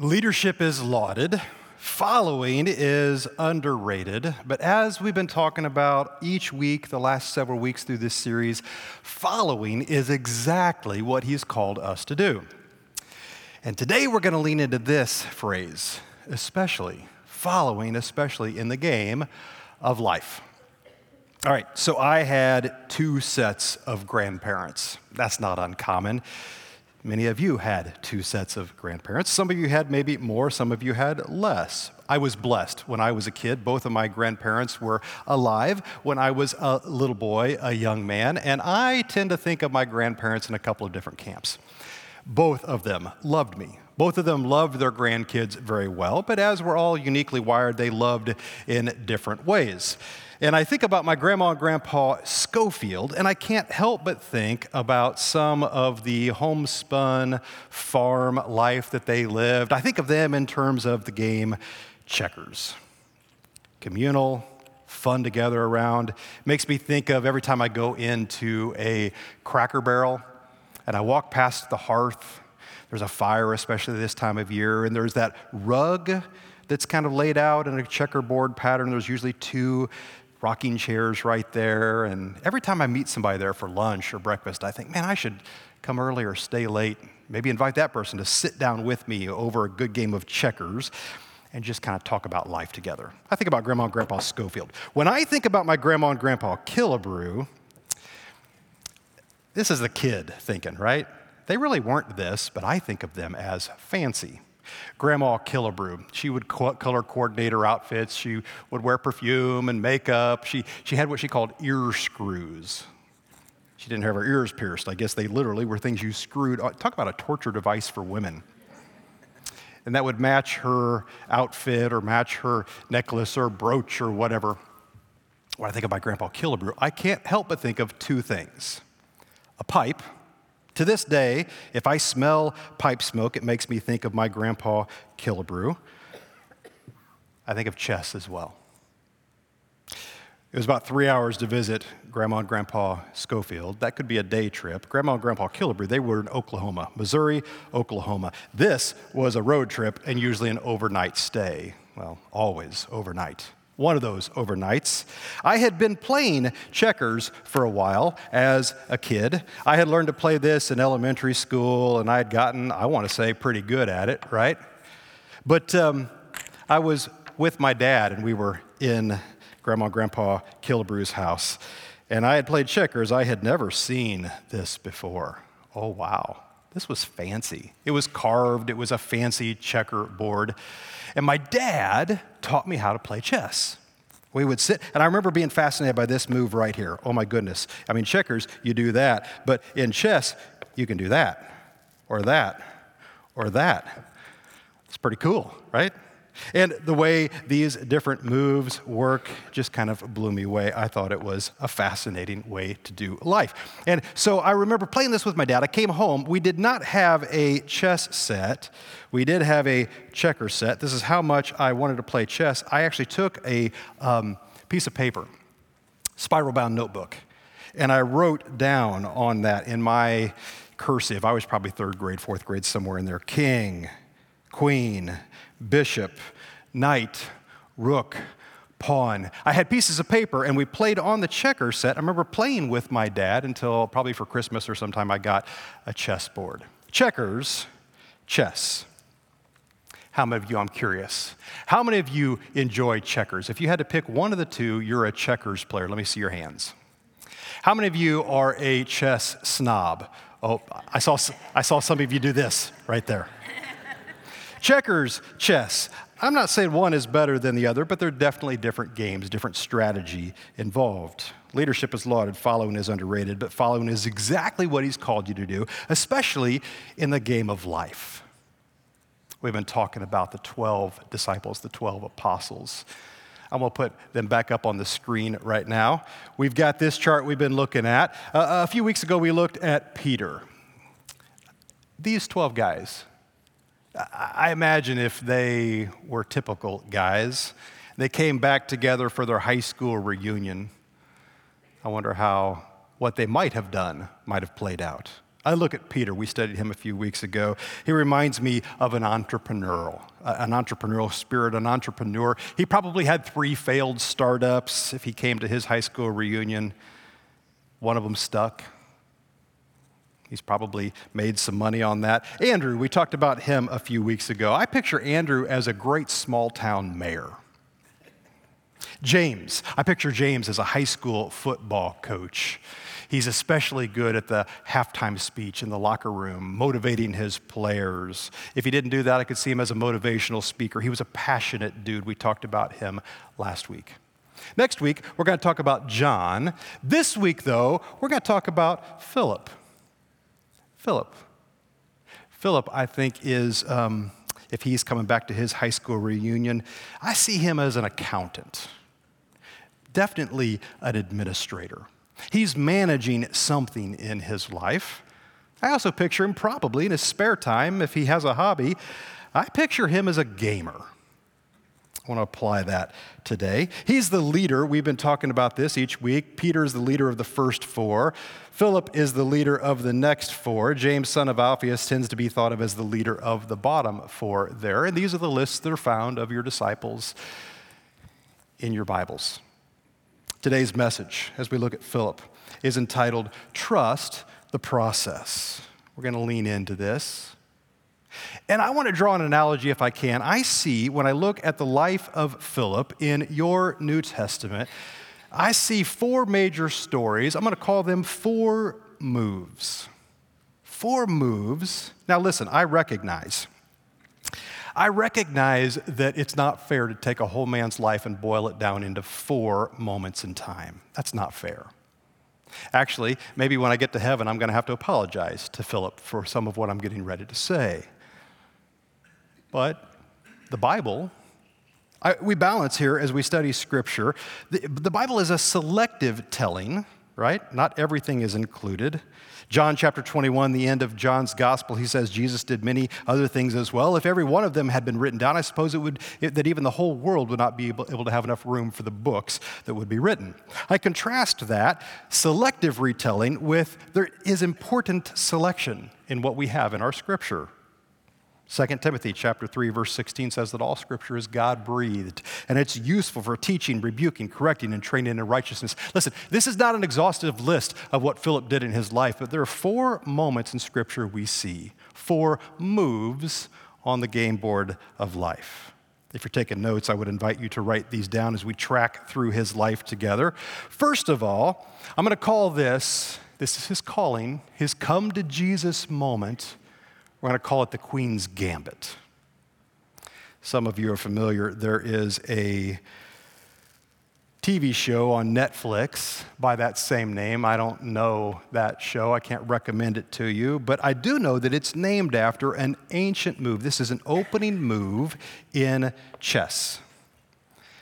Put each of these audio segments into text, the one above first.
Leadership is lauded, following is underrated. But as we've been talking about each week, the last several weeks through this series, following is exactly what he's called us to do. And today we're going to lean into this phrase, especially, following, especially in the game of life. All right, so I had two sets of grandparents. That's not uncommon. Many of you had two sets of grandparents. Some of you had maybe more, some of you had less. I was blessed when I was a kid. Both of my grandparents were alive when I was a little boy, a young man, and I tend to think of my grandparents in a couple of different camps. Both of them loved me. Both of them loved their grandkids very well, but as we're all uniquely wired, they loved in different ways. And I think about my grandma and grandpa Schofield, and I can't help but think about some of the homespun farm life that they lived. I think of them in terms of the game checkers. Communal, fun together around. Makes me think of every time I go into a cracker barrel and I walk past the hearth. There's a fire, especially this time of year, and there's that rug that's kind of laid out in a checkerboard pattern. There's usually two rocking chairs right there. And every time I meet somebody there for lunch or breakfast, I think, man, I should come early or stay late. Maybe invite that person to sit down with me over a good game of checkers and just kind of talk about life together. I think about Grandma and Grandpa Schofield. When I think about my Grandma and Grandpa Killebrew, this is the kid thinking, right? They really weren't this, but I think of them as fancy. Grandma Killebrew. She would color coordinate her outfits. She would wear perfume and makeup. She, she had what she called ear screws. She didn't have her ears pierced. I guess they literally were things you screwed. Talk about a torture device for women. And that would match her outfit or match her necklace or brooch or whatever. When I think of my Grandpa Killebrew, I can't help but think of two things a pipe to this day, if I smell pipe smoke, it makes me think of my grandpa Killebrew. I think of chess as well. It was about three hours to visit Grandma and Grandpa Schofield. That could be a day trip. Grandma and Grandpa Killebrew, they were in Oklahoma, Missouri, Oklahoma. This was a road trip and usually an overnight stay. Well, always overnight one of those overnights. I had been playing checkers for a while as a kid. I had learned to play this in elementary school, and I had gotten, I want to say, pretty good at it, right? But um, I was with my dad, and we were in Grandma and Grandpa Killebrew's house, and I had played checkers. I had never seen this before. Oh, wow. This was fancy. It was carved, it was a fancy checkerboard. And my dad taught me how to play chess. We would sit, and I remember being fascinated by this move right here. Oh my goodness. I mean, checkers, you do that, but in chess, you can do that, or that, or that. It's pretty cool, right? And the way these different moves work just kind of blew me away. I thought it was a fascinating way to do life. And so I remember playing this with my dad. I came home. We did not have a chess set, we did have a checker set. This is how much I wanted to play chess. I actually took a um, piece of paper, spiral bound notebook, and I wrote down on that in my cursive. I was probably third grade, fourth grade, somewhere in there king, queen, bishop, knight, rook, pawn. I had pieces of paper and we played on the checker set. I remember playing with my dad until probably for Christmas or sometime I got a chessboard. Checkers, chess. How many of you, I'm curious, how many of you enjoy checkers? If you had to pick one of the two, you're a checkers player. Let me see your hands. How many of you are a chess snob? Oh, I saw, I saw some of you do this right there. Checkers, chess. I'm not saying one is better than the other, but they're definitely different games, different strategy involved. Leadership is lauded, following is underrated, but following is exactly what he's called you to do, especially in the game of life. We've been talking about the 12 disciples, the 12 apostles. I'm going to put them back up on the screen right now. We've got this chart we've been looking at. Uh, a few weeks ago, we looked at Peter. These 12 guys, I imagine if they were typical guys, they came back together for their high school reunion. I wonder how what they might have done might have played out. I look at Peter, we studied him a few weeks ago. He reminds me of an entrepreneurial, an entrepreneurial spirit, an entrepreneur. He probably had three failed startups if he came to his high school reunion. One of them stuck. He's probably made some money on that. Andrew, we talked about him a few weeks ago. I picture Andrew as a great small town mayor. James, I picture James as a high school football coach. He's especially good at the halftime speech in the locker room, motivating his players. If he didn't do that, I could see him as a motivational speaker. He was a passionate dude. We talked about him last week. Next week, we're going to talk about John. This week, though, we're going to talk about Philip. Philip. Philip, I think, is, um, if he's coming back to his high school reunion, I see him as an accountant, definitely an administrator. He's managing something in his life. I also picture him probably in his spare time, if he has a hobby, I picture him as a gamer. I want to apply that today. He's the leader. We've been talking about this each week. Peter is the leader of the first four. Philip is the leader of the next four. James, son of Alphaeus, tends to be thought of as the leader of the bottom four there. And these are the lists that are found of your disciples in your Bibles. Today's message, as we look at Philip, is entitled Trust the Process. We're going to lean into this. And I want to draw an analogy if I can. I see, when I look at the life of Philip in your New Testament, I see four major stories. I'm going to call them four moves. Four moves. Now, listen, I recognize. I recognize that it's not fair to take a whole man's life and boil it down into four moments in time. That's not fair. Actually, maybe when I get to heaven, I'm going to have to apologize to Philip for some of what I'm getting ready to say. But the Bible, I, we balance here as we study Scripture. The, the Bible is a selective telling, right? Not everything is included. John chapter 21, the end of John's gospel, he says Jesus did many other things as well. If every one of them had been written down, I suppose it would, it, that even the whole world would not be able, able to have enough room for the books that would be written. I contrast that selective retelling with there is important selection in what we have in our scripture. 2 Timothy chapter 3 verse 16 says that all scripture is God breathed and it's useful for teaching, rebuking, correcting and training in righteousness. Listen, this is not an exhaustive list of what Philip did in his life, but there are four moments in scripture we see, four moves on the game board of life. If you're taking notes, I would invite you to write these down as we track through his life together. First of all, I'm going to call this this is his calling, his come to Jesus moment we're going to call it the Queen's Gambit. Some of you are familiar. There is a TV show on Netflix by that same name. I don't know that show. I can't recommend it to you, but I do know that it's named after an ancient move. This is an opening move in chess.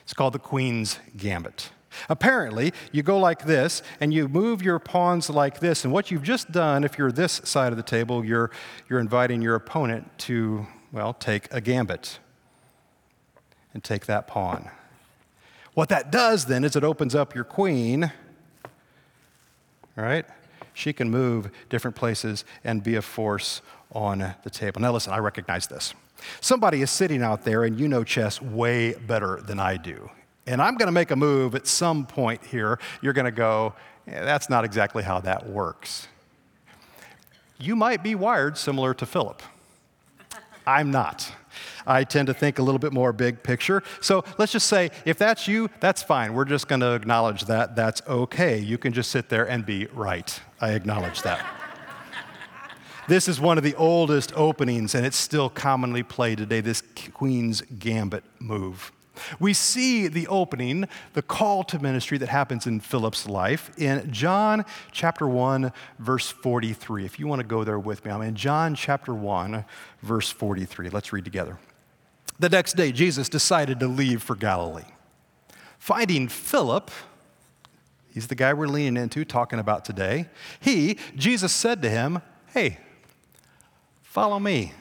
It's called the Queen's Gambit. Apparently, you go like this and you move your pawns like this. And what you've just done, if you're this side of the table, you're, you're inviting your opponent to, well, take a gambit and take that pawn. What that does then is it opens up your queen, all right? She can move different places and be a force on the table. Now, listen, I recognize this. Somebody is sitting out there and you know chess way better than I do and I'm going to make a move at some point here, you're going to go, yeah, that's not exactly how that works. You might be wired similar to Philip. I'm not. I tend to think a little bit more big picture. So let's just say if that's you, that's fine. We're just going to acknowledge that. That's okay. You can just sit there and be right. I acknowledge that. this is one of the oldest openings, and it's still commonly played today this Queen's Gambit move. We see the opening, the call to ministry that happens in Philip's life in John chapter 1, verse 43. If you want to go there with me, I'm in John chapter 1, verse 43. Let's read together. The next day, Jesus decided to leave for Galilee. Finding Philip, he's the guy we're leaning into, talking about today, he, Jesus said to him, Hey, follow me.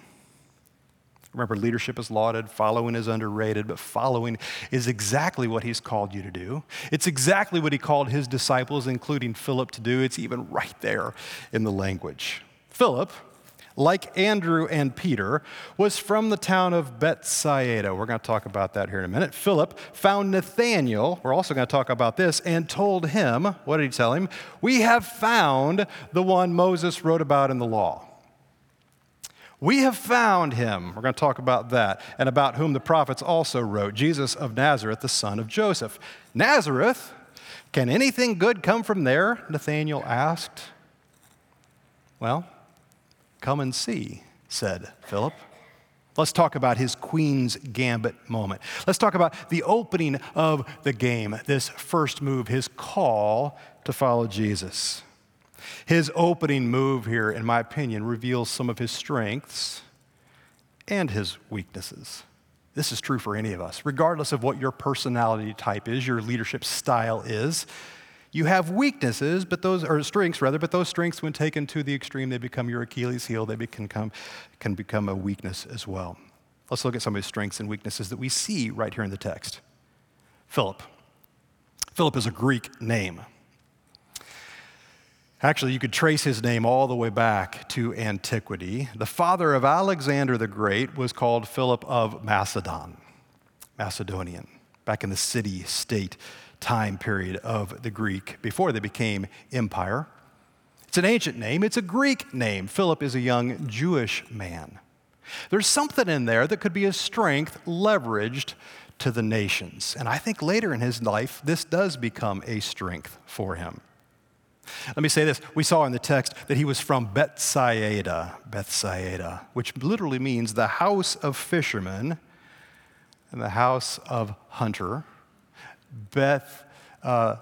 Remember, leadership is lauded, following is underrated, but following is exactly what he's called you to do. It's exactly what he called his disciples, including Philip, to do. It's even right there in the language. Philip, like Andrew and Peter, was from the town of Bethsaida. We're going to talk about that here in a minute. Philip found Nathanael, we're also going to talk about this, and told him, what did he tell him? We have found the one Moses wrote about in the law. We have found him. We're going to talk about that and about whom the prophets also wrote Jesus of Nazareth, the son of Joseph. Nazareth? Can anything good come from there? Nathanael asked. Well, Come and see, said Philip. Let's talk about his Queen's Gambit moment. Let's talk about the opening of the game, this first move, his call to follow Jesus. His opening move here, in my opinion, reveals some of his strengths and his weaknesses. This is true for any of us, regardless of what your personality type is, your leadership style is. You have weaknesses, but those are strengths rather, but those strengths, when taken to the extreme, they become your Achilles heel. They can, come, can become a weakness as well. Let's look at some of his strengths and weaknesses that we see right here in the text. Philip. Philip is a Greek name. Actually, you could trace his name all the way back to antiquity. The father of Alexander the Great was called Philip of Macedon, Macedonian, back in the city state time period of the Greek before they became empire. It's an ancient name, it's a Greek name. Philip is a young Jewish man. There's something in there that could be a strength leveraged to the nations. And I think later in his life, this does become a strength for him. Let me say this. We saw in the text that he was from Bethsaida, Bethsaida, which literally means the house of fishermen and the house of hunter. Beth uh,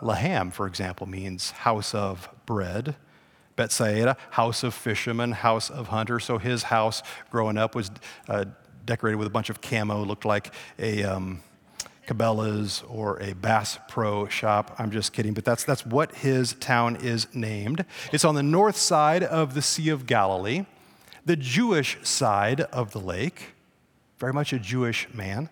for example, means house of bread. Bethsaida, house of fishermen, house of hunters. So his house growing up was uh, decorated with a bunch of camo, looked like a um, Cabela's or a Bass Pro shop. I'm just kidding, but that's, that's what his town is named. It's on the north side of the Sea of Galilee, the Jewish side of the lake, very much a Jewish man.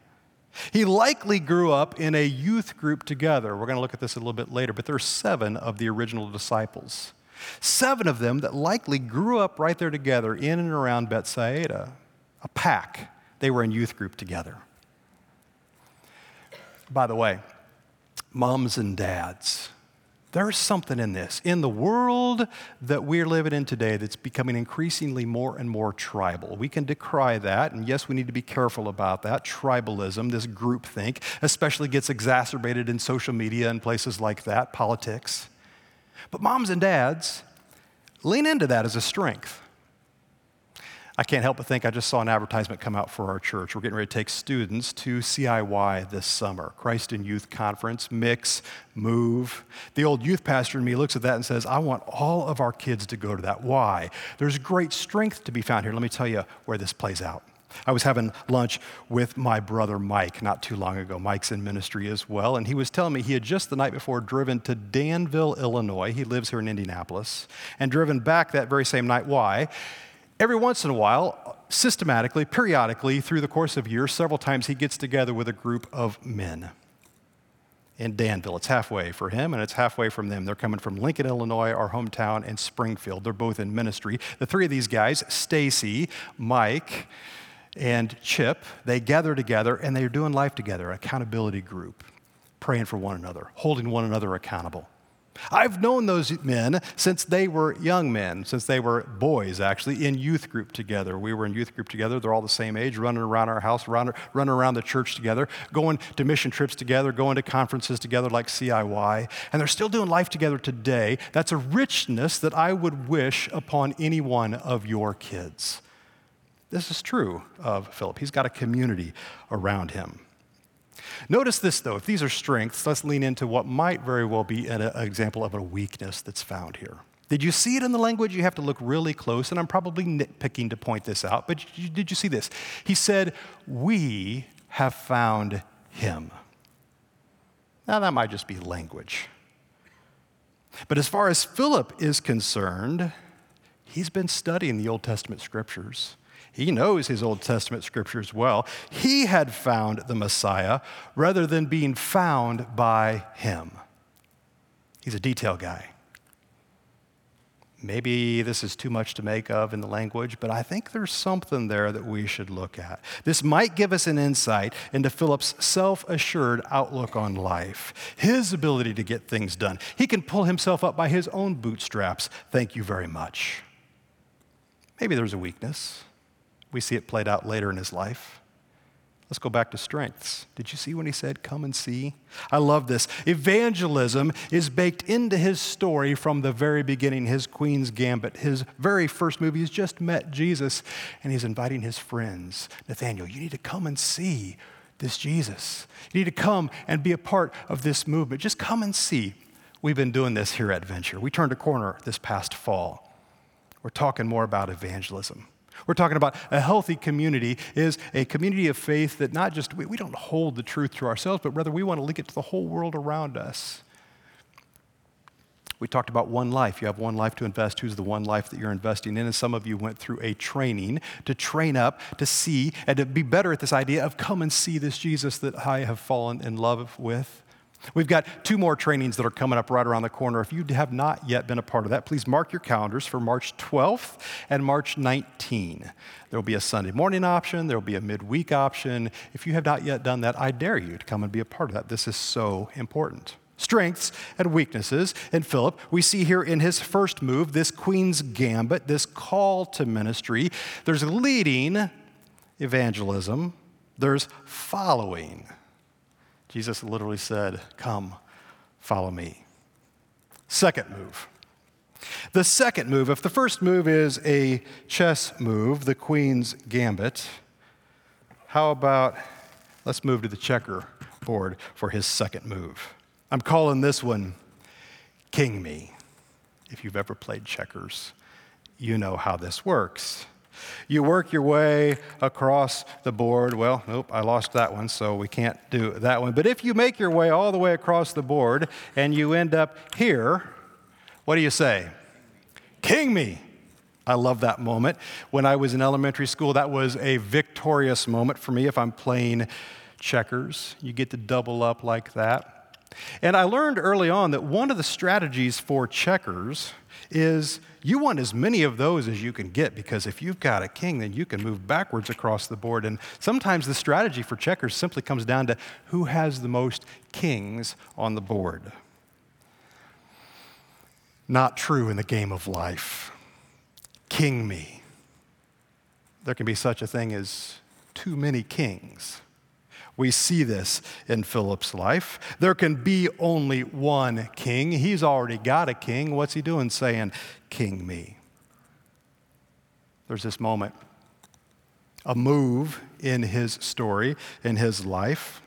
He likely grew up in a youth group together. We're going to look at this a little bit later, but there are seven of the original disciples. Seven of them that likely grew up right there together in and around Bethsaida, a pack. They were in youth group together. By the way, moms and dads, there's something in this. In the world that we're living in today that's becoming increasingly more and more tribal, we can decry that, and yes, we need to be careful about that. Tribalism, this groupthink, especially gets exacerbated in social media and places like that, politics. But moms and dads lean into that as a strength. I can't help but think I just saw an advertisement come out for our church. We're getting ready to take students to CIY this summer Christ in Youth Conference, Mix, Move. The old youth pastor in me looks at that and says, I want all of our kids to go to that. Why? There's great strength to be found here. Let me tell you where this plays out. I was having lunch with my brother Mike not too long ago. Mike's in ministry as well, and he was telling me he had just the night before driven to Danville, Illinois. He lives here in Indianapolis, and driven back that very same night. Why? Every once in a while, systematically, periodically, through the course of years, several times he gets together with a group of men in Danville. It's halfway for him and it's halfway from them. They're coming from Lincoln, Illinois, our hometown, and Springfield. They're both in ministry. The three of these guys, Stacy, Mike, and Chip, they gather together and they're doing life together, accountability group, praying for one another, holding one another accountable. I've known those men since they were young men, since they were boys, actually, in youth group together. We were in youth group together. They're all the same age, running around our house, running, around the church together, going to mission trips together, going to conferences together like CIY. And they're still doing life together today. That's a richness that I would wish upon any one of your kids. This is true of Philip. He's got a community around him. Notice this, though. If these are strengths, let's lean into what might very well be an, example of a weakness that's found here. Did you see it in the language? You have to look really close, and I'm probably nitpicking to point this out, but did you see this? He said, We have found him. Now, that might just be language. But as far as Philip is concerned, he's been studying the Old Testament scriptures. He knows his Old Testament scriptures well. He had found the Messiah rather than being found by him. He's a detail guy. Maybe this is too much to make of in the language, but I think there's something there that we should look at. This might give us an insight into Philip's self assured outlook on life, his ability to get things done. He can pull himself up by his own bootstraps. Thank you very much. Maybe there's a weakness. We see it played out later in his life. Let's go back to strengths. Did you see when he said, Come and see? I love this. Evangelism is baked into his story from the very beginning, his Queen's Gambit. His very first movie, he's just met Jesus, and he's inviting his friends. Nathanael, you need to come and see this Jesus. You need to come and be a part of this movement. Just come and see. We've been doing this here at Venture. We turned a corner this past fall. We're talking more about evangelism. We're talking about a healthy community is a community of faith that not just, we, we don't hold the truth to ourselves, but rather we want to link it to the whole world around us. We talked about one life. You have one life to invest. Who's the one life that you're investing in? And some of you went through a training to train up, to see, and to be better at this idea of come and see this Jesus that I have fallen in love with. We've got two more trainings that are coming up right around the corner. If you have not yet been a part of that, please mark your calendars for March 12th and March 19. There will be a Sunday morning option, there will be a midweek option. If you have not yet done that, I dare you to come and be a part of that. This is so important. Strengths and weaknesses in Philip. We see here in his first move this queen's gambit, this call to ministry. There's leading evangelism, there's following Jesus literally said, Come, follow me. Second move. The second move, if the first move is a chess move, the queen's gambit, how about let's move to the checker board for his second move? I'm calling this one King Me. If you've ever played checkers, you know how this works. You work your way across the board. Well, nope, I lost that one, so we can't do that one. But if you make your way all the way across the board and you end up here, what do you say? King me. I love that moment. When I was in elementary school, that was a victorious moment for me if I'm playing checkers. You get to double up like that. And I learned early on that one of the strategies for checkers is you want as many of those as you can get because if you've got a king, then you can move backwards across the board. And sometimes the strategy for checkers simply comes down to who has the most kings on the board. Not true in the game of life. King me. There can be such a thing as too many kings. We see this in Philip's life. There can be only one king. He's already got a king. What's he doing saying, King me? There's this moment, a move in his story, in his life,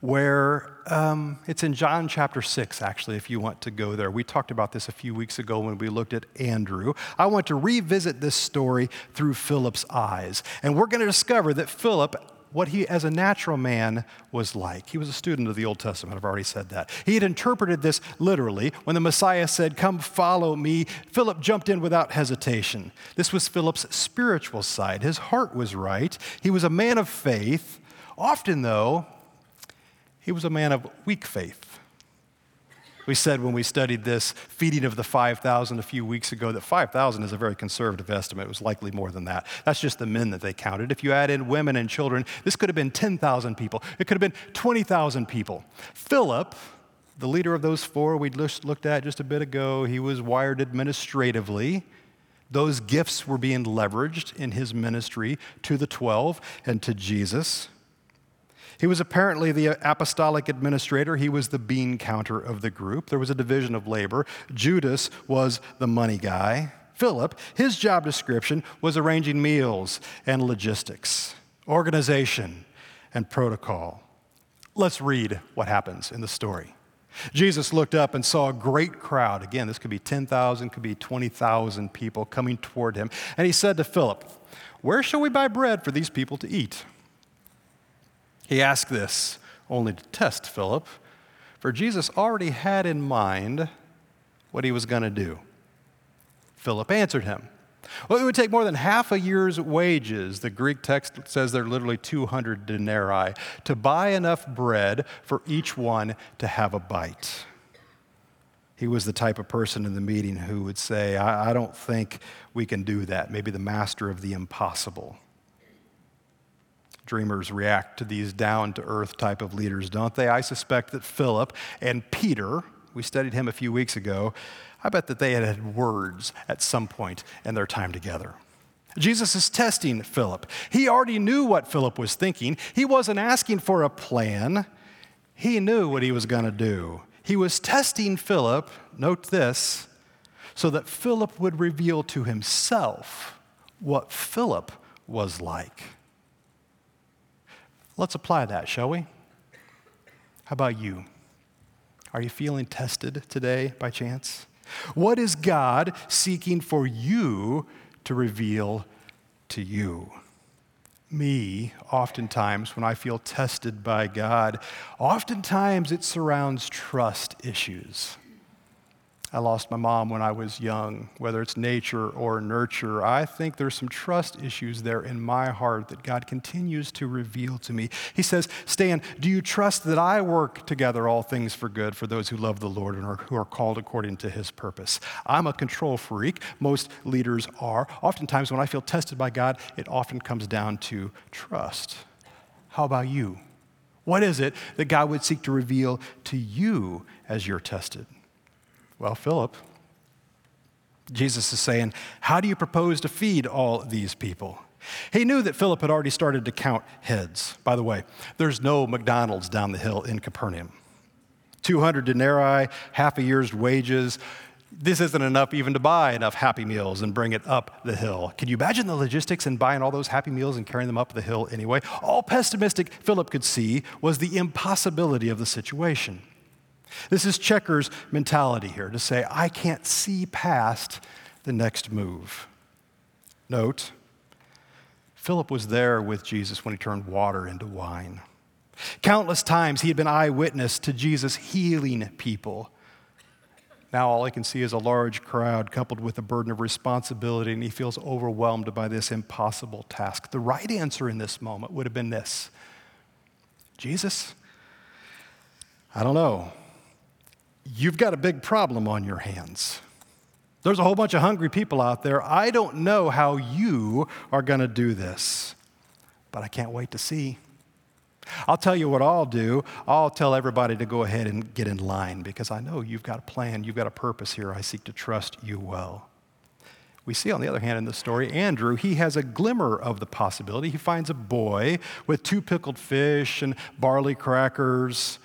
where um, it's in John chapter 6, actually, if you want to go there. We talked about this a few weeks ago when we looked at Andrew. I want to revisit this story through Philip's eyes. And we're going to discover that Philip what he, as a natural man, was like. He was a student of the Old Testament, I've already said that. He had interpreted this literally. When the Messiah said, Come follow me, Philip jumped in without hesitation. This was Philip's spiritual side. His heart was right. He was a man of faith. Often, though, he was a man of weak faith. We said when we studied this feeding of the 5,000 a few weeks ago that 5,000 is a very conservative estimate. It was likely more than that. That's just the men that they counted. If you add in women and children, this could have been 10,000 people. It could have been 20,000 people. Philip, the leader of those four we just looked at just a bit ago, he was wired administratively. Those gifts were being leveraged in his ministry to the 12 and to Jesus. He was apparently the apostolic administrator. He was the bean counter of the group. There was a division of labor. Judas was the money guy. Philip, his job description was arranging meals and logistics, organization and protocol. Let's read what happens in the story. Jesus looked up and saw a great crowd. Again, this could be 10,000, could be 20,000 people coming toward him. And he said to Philip, Where shall we buy bread for these people to eat? He asked this only to test Philip, for Jesus already had in mind what he was going to do. Philip answered him. Well, it would take more than half a year's wages, the Greek text says they're literally 200 denarii, to buy enough bread for each one to have a bite. He was the type of person in the meeting who would say, I, I don't think we can do that. Maybe the master of the impossible. Dreamers react to these down to earth type of leaders, don't they? I suspect that Philip and Peter, we studied him a few weeks ago, I bet that they had had words at some point in their time together. Jesus is testing Philip. He already knew what Philip was thinking. He wasn't asking for a plan, he knew what he was going to do. He was testing Philip, note this, so that Philip would reveal to himself what Philip was like. Let's apply that, shall we? How about you? Are you feeling tested today by chance? What is God seeking for you to reveal to you? me, oftentimes, when I feel tested by God, oftentimes it surrounds trust issues. I lost my mom when I was young, whether it's nature or nurture. I think there's some trust issues there in my heart that God continues to reveal to me. He says, Stan, do you trust that I work together all things for good for those who love the Lord and are, who are called according to his purpose? I'm a control freak. Most leaders are. Oftentimes, when I feel tested by God, it often comes down to trust. How about you? What is it that God would seek to reveal to you as you're tested? Well, Philip, Jesus is saying, How do you propose to feed all these people? He knew that Philip had already started to count heads. By the way, there's no McDonald's down the hill in Capernaum. 200 denarii, half a year's wages. This isn't enough even to buy enough Happy Meals and bring it up the hill. Can you imagine the logistics in buying all those Happy Meals and carrying them up the hill anyway? All pessimistic Philip could see was the impossibility of the situation. This is checkers mentality here to say, I can't see past the next move. Note, Philip was there with Jesus when he turned water into wine. Countless times he had been eyewitness to Jesus healing people. Now all he can see is a large crowd coupled with a burden of responsibility, and he feels overwhelmed by this impossible task. The right answer in this moment would have been this Jesus, I don't know you've got a big problem on your hands. There's a whole bunch of hungry people out there. I don't know how you are going to do this, but I can't wait to see. I'll tell you what I'll do. I'll tell everybody to go ahead and get in line because I know you've got a plan, you've got a purpose here. I seek to trust you well. We see, on the other hand, in the story, Andrew, he has a glimmer of the possibility. He finds a boy with two pickled fish and barley crackers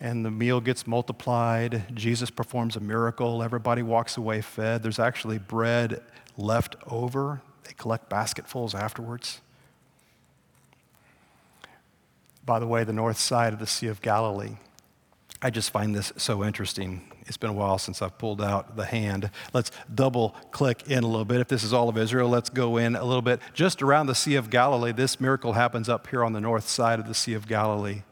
and the meal gets multiplied. Jesus performs a miracle. Everybody walks away fed. There's actually bread left over. They collect basketfuls afterwards. By the way, the north side of the Sea of Galilee. I just find this so interesting. It's been a while since I've pulled out the hand. Let's double click in a little bit. If this is all of Israel, let's go in a little bit. Just around the Sea of Galilee, this miracle happens up here on the north side of the Sea of Galilee.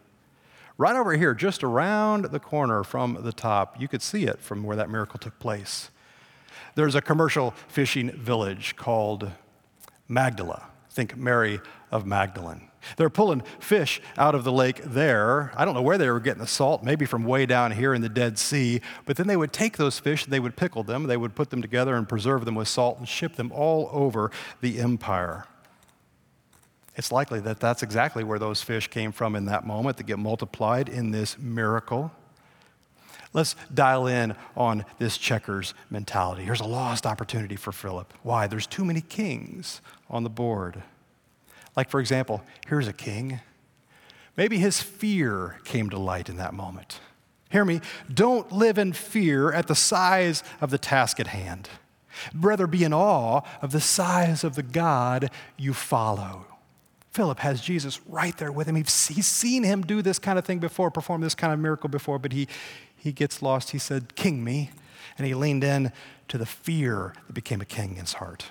Right over here, just around the corner from the top, you could see it from where that miracle took place. There's a commercial fishing village called Magdala. Think Mary of Magdalene. They're pulling fish out of the lake there. I don't know where they were getting the salt, maybe from way down here in the Dead Sea. But then they would take those fish, and they would pickle them, they would put them together and preserve them with salt and ship them all over the empire. It's likely that that's exactly where those fish came from in that moment that get multiplied in this miracle. Let's dial in on this checkers mentality. Here's a lost opportunity for Philip. Why? There's too many kings on the board. Like, for example, here's a king. Maybe his fear came to light in that moment. Hear me, don't live in fear at the size of the task at hand. Rather, be in awe of the size of the God you follow. Philip has Jesus right there with him. He's, seen him do this kind of thing before, perform this kind of miracle before, but he, he gets lost. He said, King me. And he leaned in to the fear that became a king in his heart.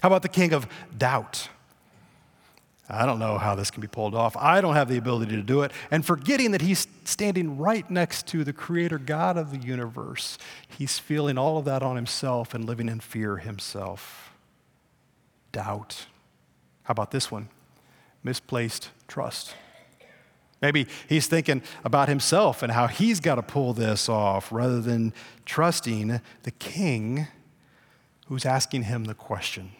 How about the king of doubt? I don't know how this can be pulled off. I don't have the ability to do it. And forgetting that he's standing right next to the creator God of the universe, he's feeling all of that on himself and living in fear himself. Doubt. How about this one? Misplaced trust. Maybe he's thinking about himself and how he's got to pull this off rather than trusting the king who's asking him the question.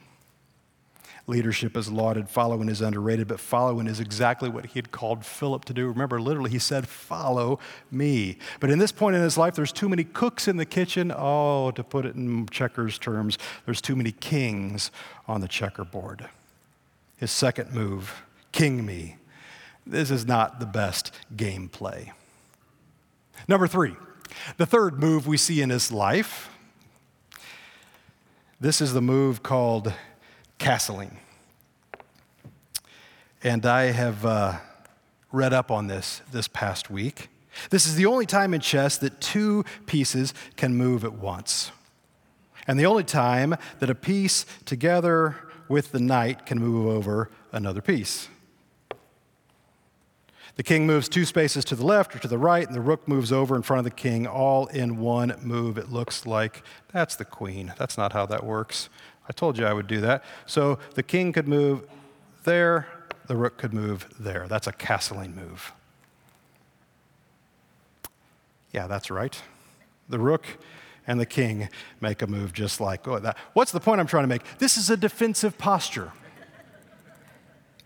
Leadership is lauded, following is underrated, but following is exactly what he had called Philip to do. Remember, literally, he said, Follow me. But in this point in his life, there's too many cooks in the kitchen. Oh, to put it in checkers terms, there's too many kings on the checkerboard. His second move, king me. This is not the best gameplay. Number three, the third move we see in his life. This is the move called castling. And I have uh, read up on this this past week. This is the only time in chess that two pieces can move at once. And the only time that a piece together with the knight can move over another piece. The king moves two spaces to the left or to the right, and the rook moves over in front of the king, all in one move. It looks like that's the queen. That's not how that works. I told you I would do that. So the king could move there, the rook could move there. That's a castling move. Yeah, that's right. The rook and the king make a move just like that. What's the point I'm trying to make? This is a defensive posture.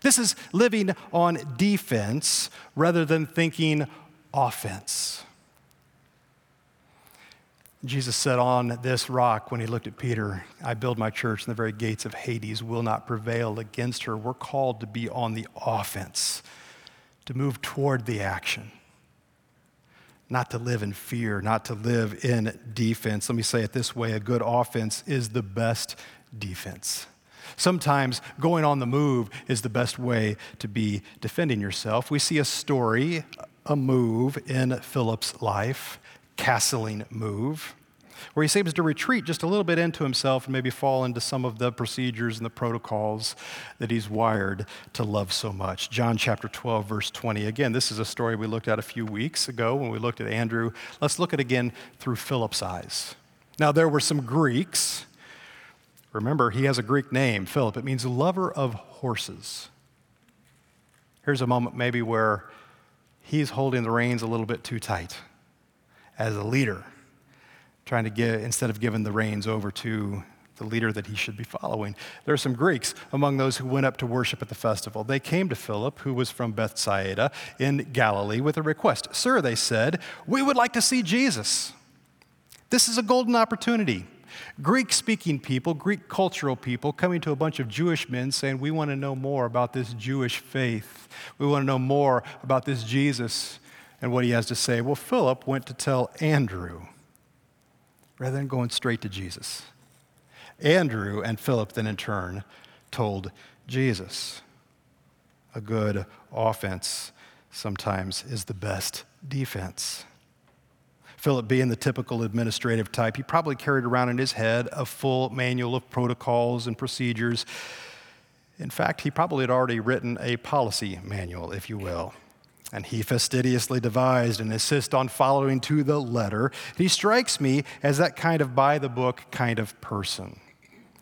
This is living on defense rather than thinking offense. Jesus said on this rock when he looked at Peter, I build my church, and the very gates of Hades will not prevail against her. We're called to be on the offense, to move toward the action, not to live in fear, not to live in defense. Let me say it this way a good offense is the best defense. Sometimes going on the move is the best way to be defending yourself. We see a story, a move in Philip's life castling move, where he seems to retreat just a little bit into himself and maybe fall into some of the procedures and the protocols that he's wired to love so much. John chapter 12, verse 20. Again, this is a story we looked at a few weeks ago when we looked at Andrew. Let's look at it again through Philip's eyes. Now, there were some Greeks. Remember, he has a Greek name, Philip. It means lover of horses. Here's a moment maybe where he's holding the reins a little bit too tight as a leader, trying to get, instead of giving the reins over to the leader that he should be following. There are some Greeks among those who went up to worship at the festival. They came to Philip, who was from Bethsaida in Galilee, with a request. Sir, they said, we would like to see Jesus. This is a golden opportunity. Greek speaking people, Greek cultural people, coming to a bunch of Jewish men saying, We want to know more about this Jewish faith. We want to know more about this Jesus and what he has to say. Well, Philip went to tell Andrew rather than going straight to Jesus. Andrew and Philip then in turn told Jesus. A good offense sometimes is the best defense. Philip, being the typical administrative type, he probably carried around in his head a full manual of protocols and procedures. In fact, he probably had already written a policy manual, if you will and he fastidiously devised and insists on following to the letter. He strikes me as that kind of by the book kind of person.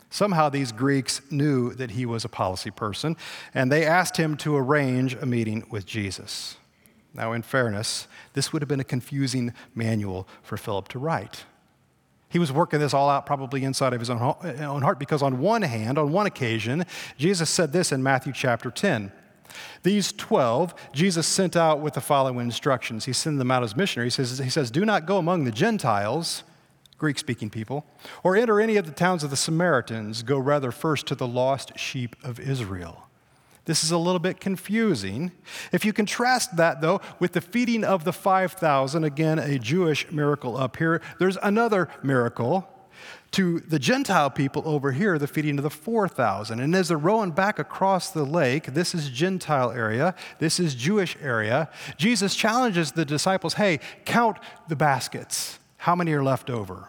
Somehow these Greeks knew that he was a policy person, and they asked him to arrange a meeting with Jesus. Now, in fairness, this would have been a confusing manual for Philip to write. He was working this all out probably inside of his own heart because, on one hand, on one occasion, Jesus said this in Matthew chapter 10 these 12, Jesus sent out with the following instructions. He sent them out as missionaries. He says, he says Do not go among the Gentiles, Greek speaking people, or enter any of the towns of the Samaritans. Go rather first to the lost sheep of Israel. This is a little bit confusing. If you contrast that, though, with the feeding of the 5,000, again, a Jewish miracle up here, there's another miracle to the Gentile people over here, the feeding of the 4,000. And as they're rowing back across the lake, this is Gentile area, this is Jewish area, Jesus challenges the disciples hey, count the baskets. How many are left over?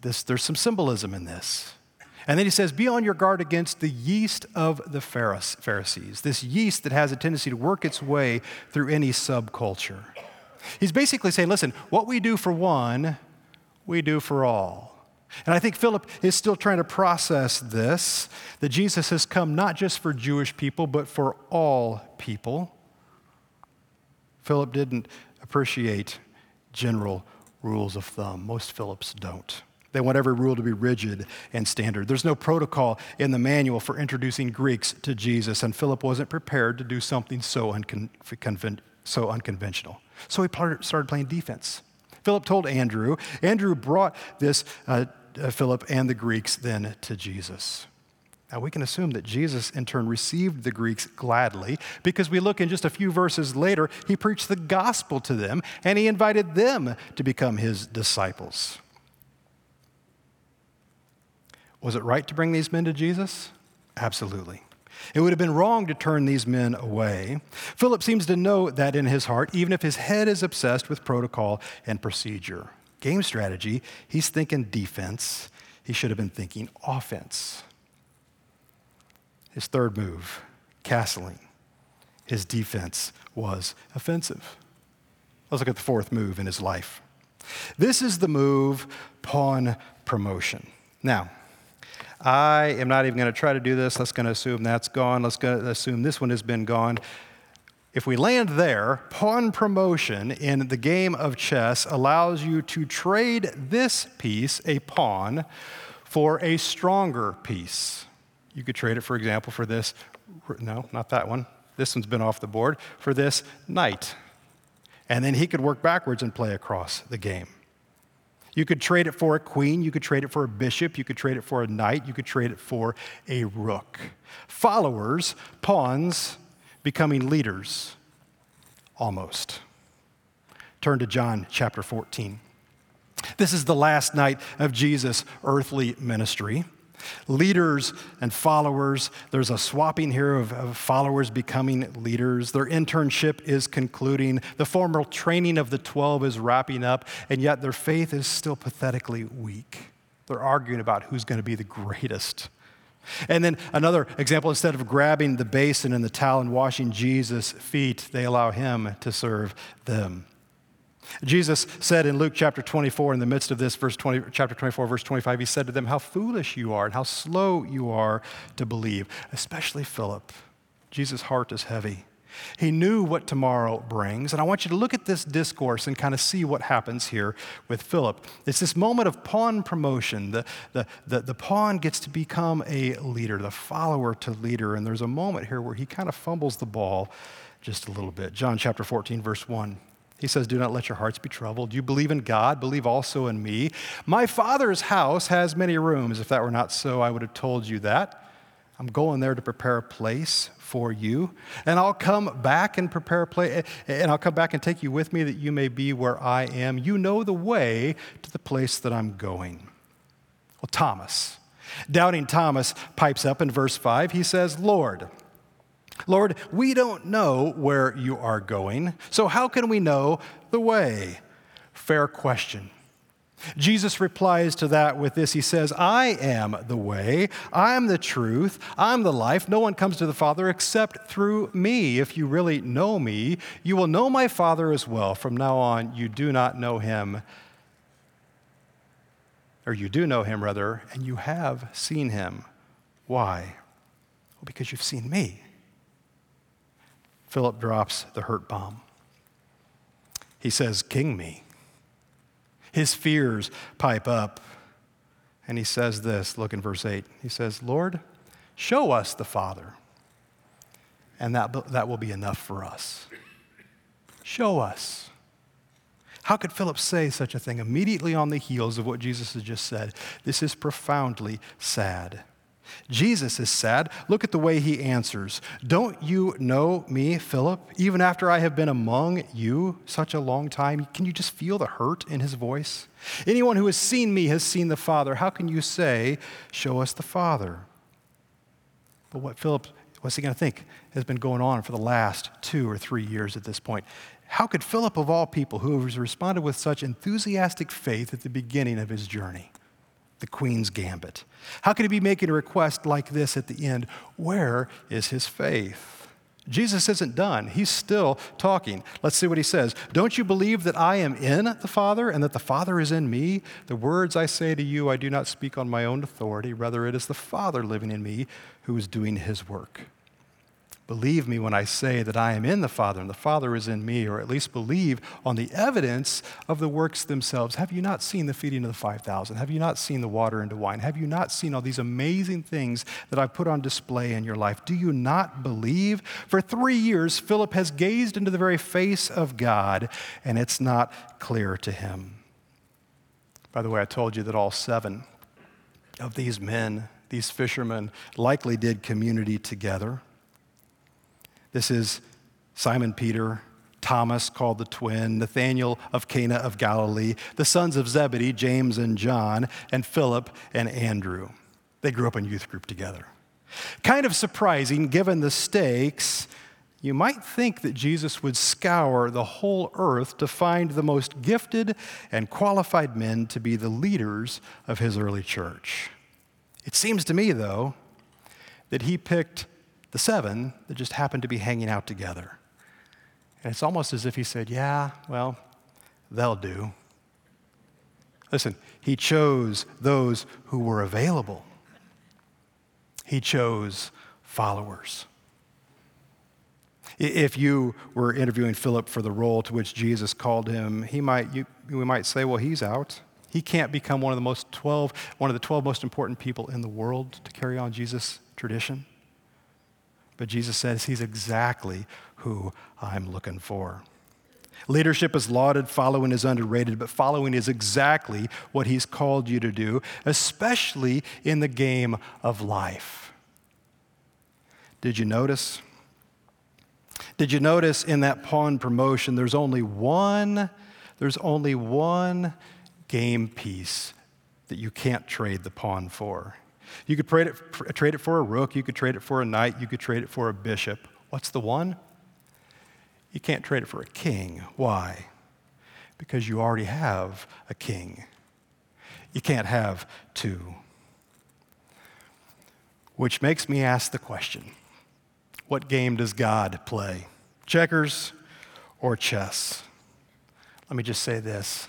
This, there's some symbolism in this. And then he says, Be on your guard against the yeast of the Pharisees, this yeast that has a tendency to work its way through any subculture. He's basically saying, Listen, what we do for one, we do for all. And I think Philip is still trying to process this that Jesus has come not just for Jewish people, but for all people. Philip didn't appreciate general rules of thumb. Most Philips don't. They want every rule to be rigid and standard. There's no protocol in the manual for introducing Greeks to Jesus, and Philip wasn't prepared to do something so, so unconventional. So he started playing defense. Philip told Andrew. Andrew brought this uh, uh, Philip and the Greeks then to Jesus. Now, we can assume that Jesus, in turn, received the Greeks gladly because we look in just a few verses later, he preached the gospel to them and he invited them to become his disciples. Was it right to bring these men to Jesus? Absolutely. It would have been wrong to turn these men away. Philip seems to know that in his heart, even if his head is obsessed with protocol and procedure. Game strategy, he's thinking defense. He should have been thinking offense. His third move, castling. His defense was offensive. Let's look at the fourth move in his life. This is the move pawn promotion. Now, I am not even going to try to do this. Let's going to assume that's gone. Let's assume this one has been gone. If we land there, pawn promotion in the game of chess allows you to trade this piece, a pawn, for a stronger piece. You could trade it, for example, for this, no, not that one. This one's been off the board, for this knight. And then he could work backwards and play across the game. You could trade it for a queen, you could trade it for a bishop, you could trade it for a knight, you could trade it for a rook. Followers, pawns, becoming leaders, almost. Turn to John chapter 14. This is the last night of Jesus' earthly ministry leaders and followers. There's a swapping here of, of, followers becoming leaders. Their internship is concluding. The formal training of the 12 is wrapping up, and yet their faith is still pathetically weak. They're arguing about who's going to be the greatest. And then another example instead of grabbing the basin and the towel and washing Jesus' feet, they allow him to serve them. Jesus said in Luke chapter 24, in the midst of this, verse 20, chapter 24, verse 25, he said to them, How foolish you are and how slow you are to believe, especially Philip. Jesus' heart is heavy. He knew what tomorrow brings. And I want you to look at this discourse and kind of see what happens here with Philip. It's this moment of pawn promotion. The, the, the, the pawn gets to become a leader, the follower to leader. And there's a moment here where he kind of fumbles the ball just a little bit. John chapter 14, verse 1. He says, Do not let your hearts be troubled. You believe in God, believe also in me. My Father's house has many rooms. If that were not so, I would have told you that. I'm going there to prepare a place for you. And I'll come back and prepare a place, and I'll come back and take you with me that you may be where I am. You know the way to the place that I'm going. Well, Thomas, doubting Thomas, pipes up in verse 5. He says, Lord, Lord, we don't know where you are going, so how can we know the way? Fair question. Jesus replies to that with this. He says, I am the way, I am the truth, I'm the life. No one comes to the Father except through me. If you really know me, you will know my Father as well. From now on, you do not know him, or you do know him, rather, and you have seen him. Why? Well, because you've seen me. Philip drops the hurt bomb. He says, King me. His fears pipe up. And he says this look in verse 8. He says, Lord, show us the Father, and that, that will be enough for us. Show us. How could Philip say such a thing immediately on the heels of what Jesus has just said? This is profoundly sad. Jesus is sad. Look at the way he answers. Don't you know me, Philip? Even after I have been among you such a long time, can you just feel the hurt in his voice? Anyone who has seen me has seen the Father. How can you say, Show us the Father? But what Philip, what's he going to think, has been going on for the last two or three years at this point? How could Philip, of all people, who has responded with such enthusiastic faith at the beginning of his journey, the Queen's Gambit. How could he be making a request like this at the end? Where is his faith? Jesus isn't done. He's still talking. Let's see what he says. Don't you believe that I am in the Father and that the Father is in me? The words I say to you, I do not speak on my own authority. Rather, it is the Father living in me who is doing his work. Believe me when I say that I am in the Father and the Father is in me, or at least believe on the evidence of the works themselves. Have you not seen the feeding of the 5,000? Have you not seen the water into wine? Have you not seen all these amazing things that I've put on display in your life? Do you not believe? For three years, Philip has gazed into the very face of God, and it's not clear to him. By the way, I told you that all seven of these men, these fishermen, likely did community together. This is Simon Peter, Thomas, called the twin, Nathanael of Cana of Galilee, the sons of Zebedee, James and John, and Philip and Andrew. They grew up in youth group together. Kind of surprising given the stakes you might think that Jesus would scour the whole earth to find the most gifted and qualified men to be the leaders of his early church. It seems to me, though, that he picked the seven that just happened to be hanging out together. And it's almost as if he said, Yeah, well, they'll do. Listen, he chose those who were available, he chose followers. If you were interviewing Philip for the role to which Jesus called him, he might, you, we might say, well, he's out. He can't become one of the most 12, one of the 12 most important people in the world to carry on Jesus' tradition. But Jesus says he's exactly who I'm looking for. Leadership is lauded, following is underrated, but following is exactly what he's called you to do, especially in the game of life. Did you notice? Did you notice in that pawn promotion there's only one there's only one game piece that you can't trade the pawn for. You could trade it, trade it for a rook, you could trade it for a knight, you could trade it for a bishop. What's the one? You can't trade it for a king. Why? Because you already have a king. You can't have two. Which makes me ask the question what game does God play? Checkers or chess? Let me just say this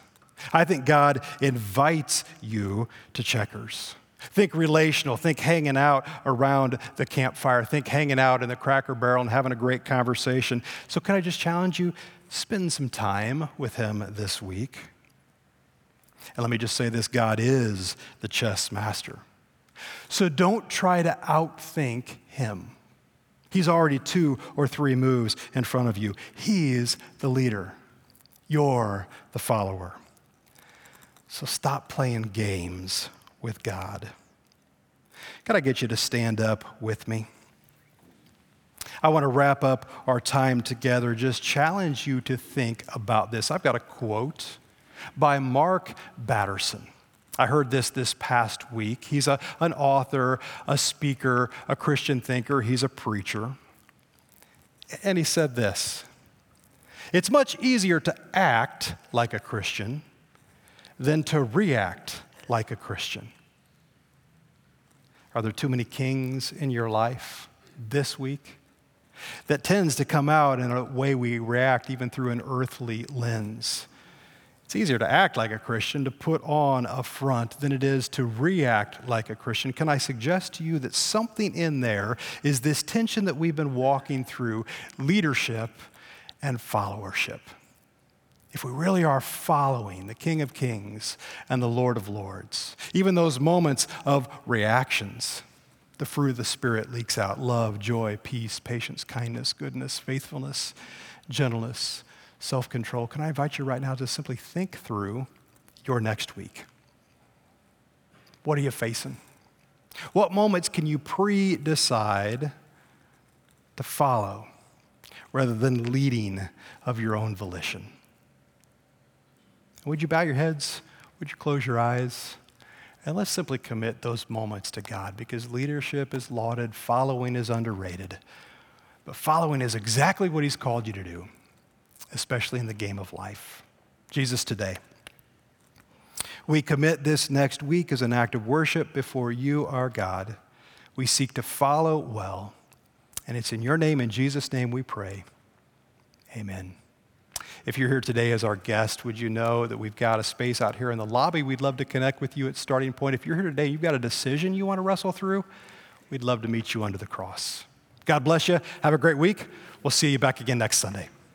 I think God invites you to checkers. Think relational. Think hanging out around the campfire. Think hanging out in the cracker barrel and having a great conversation. So, can I just challenge you? Spend some time with Him this week. And let me just say this God is the chess master. So, don't try to outthink Him. He's already two or three moves in front of you. He's the leader, you're the follower. So stop playing games with God. Can I get you to stand up with me? I want to wrap up our time together, just challenge you to think about this. I've got a quote by Mark Batterson. I heard this this past week. He's a, an author, a speaker, a Christian thinker, he's a preacher. And he said this It's much easier to act like a Christian than to react like a Christian. Are there too many kings in your life this week? That tends to come out in a way we react, even through an earthly lens. It's easier to act like a Christian, to put on a front, than it is to react like a Christian. Can I suggest to you that something in there is this tension that we've been walking through leadership and followership? If we really are following the King of Kings and the Lord of Lords, even those moments of reactions, the fruit of the Spirit leaks out love, joy, peace, patience, kindness, goodness, faithfulness, gentleness self control, can I invite you right now to simply think through your next week? What are you facing? What moments can you pre decide to follow rather than leading of your own volition? Would you bow your heads? Would you close your eyes? And let's simply commit those moments to God because leadership is lauded, following is underrated. But following is exactly what He's called you to do especially in the game of life. Jesus, today, we commit this next week as an act of worship before you, our God. We seek to follow well. And it's in your name, in Jesus' name, we pray. Amen. If you're here today as our guest, would you know that we've got a space out here in the lobby? We'd love to connect with you at Starting Point. If you're here today, you've got a decision you want to wrestle through, we'd love to meet you under the cross. God bless you. Have a great week. We'll see you back again next Sunday.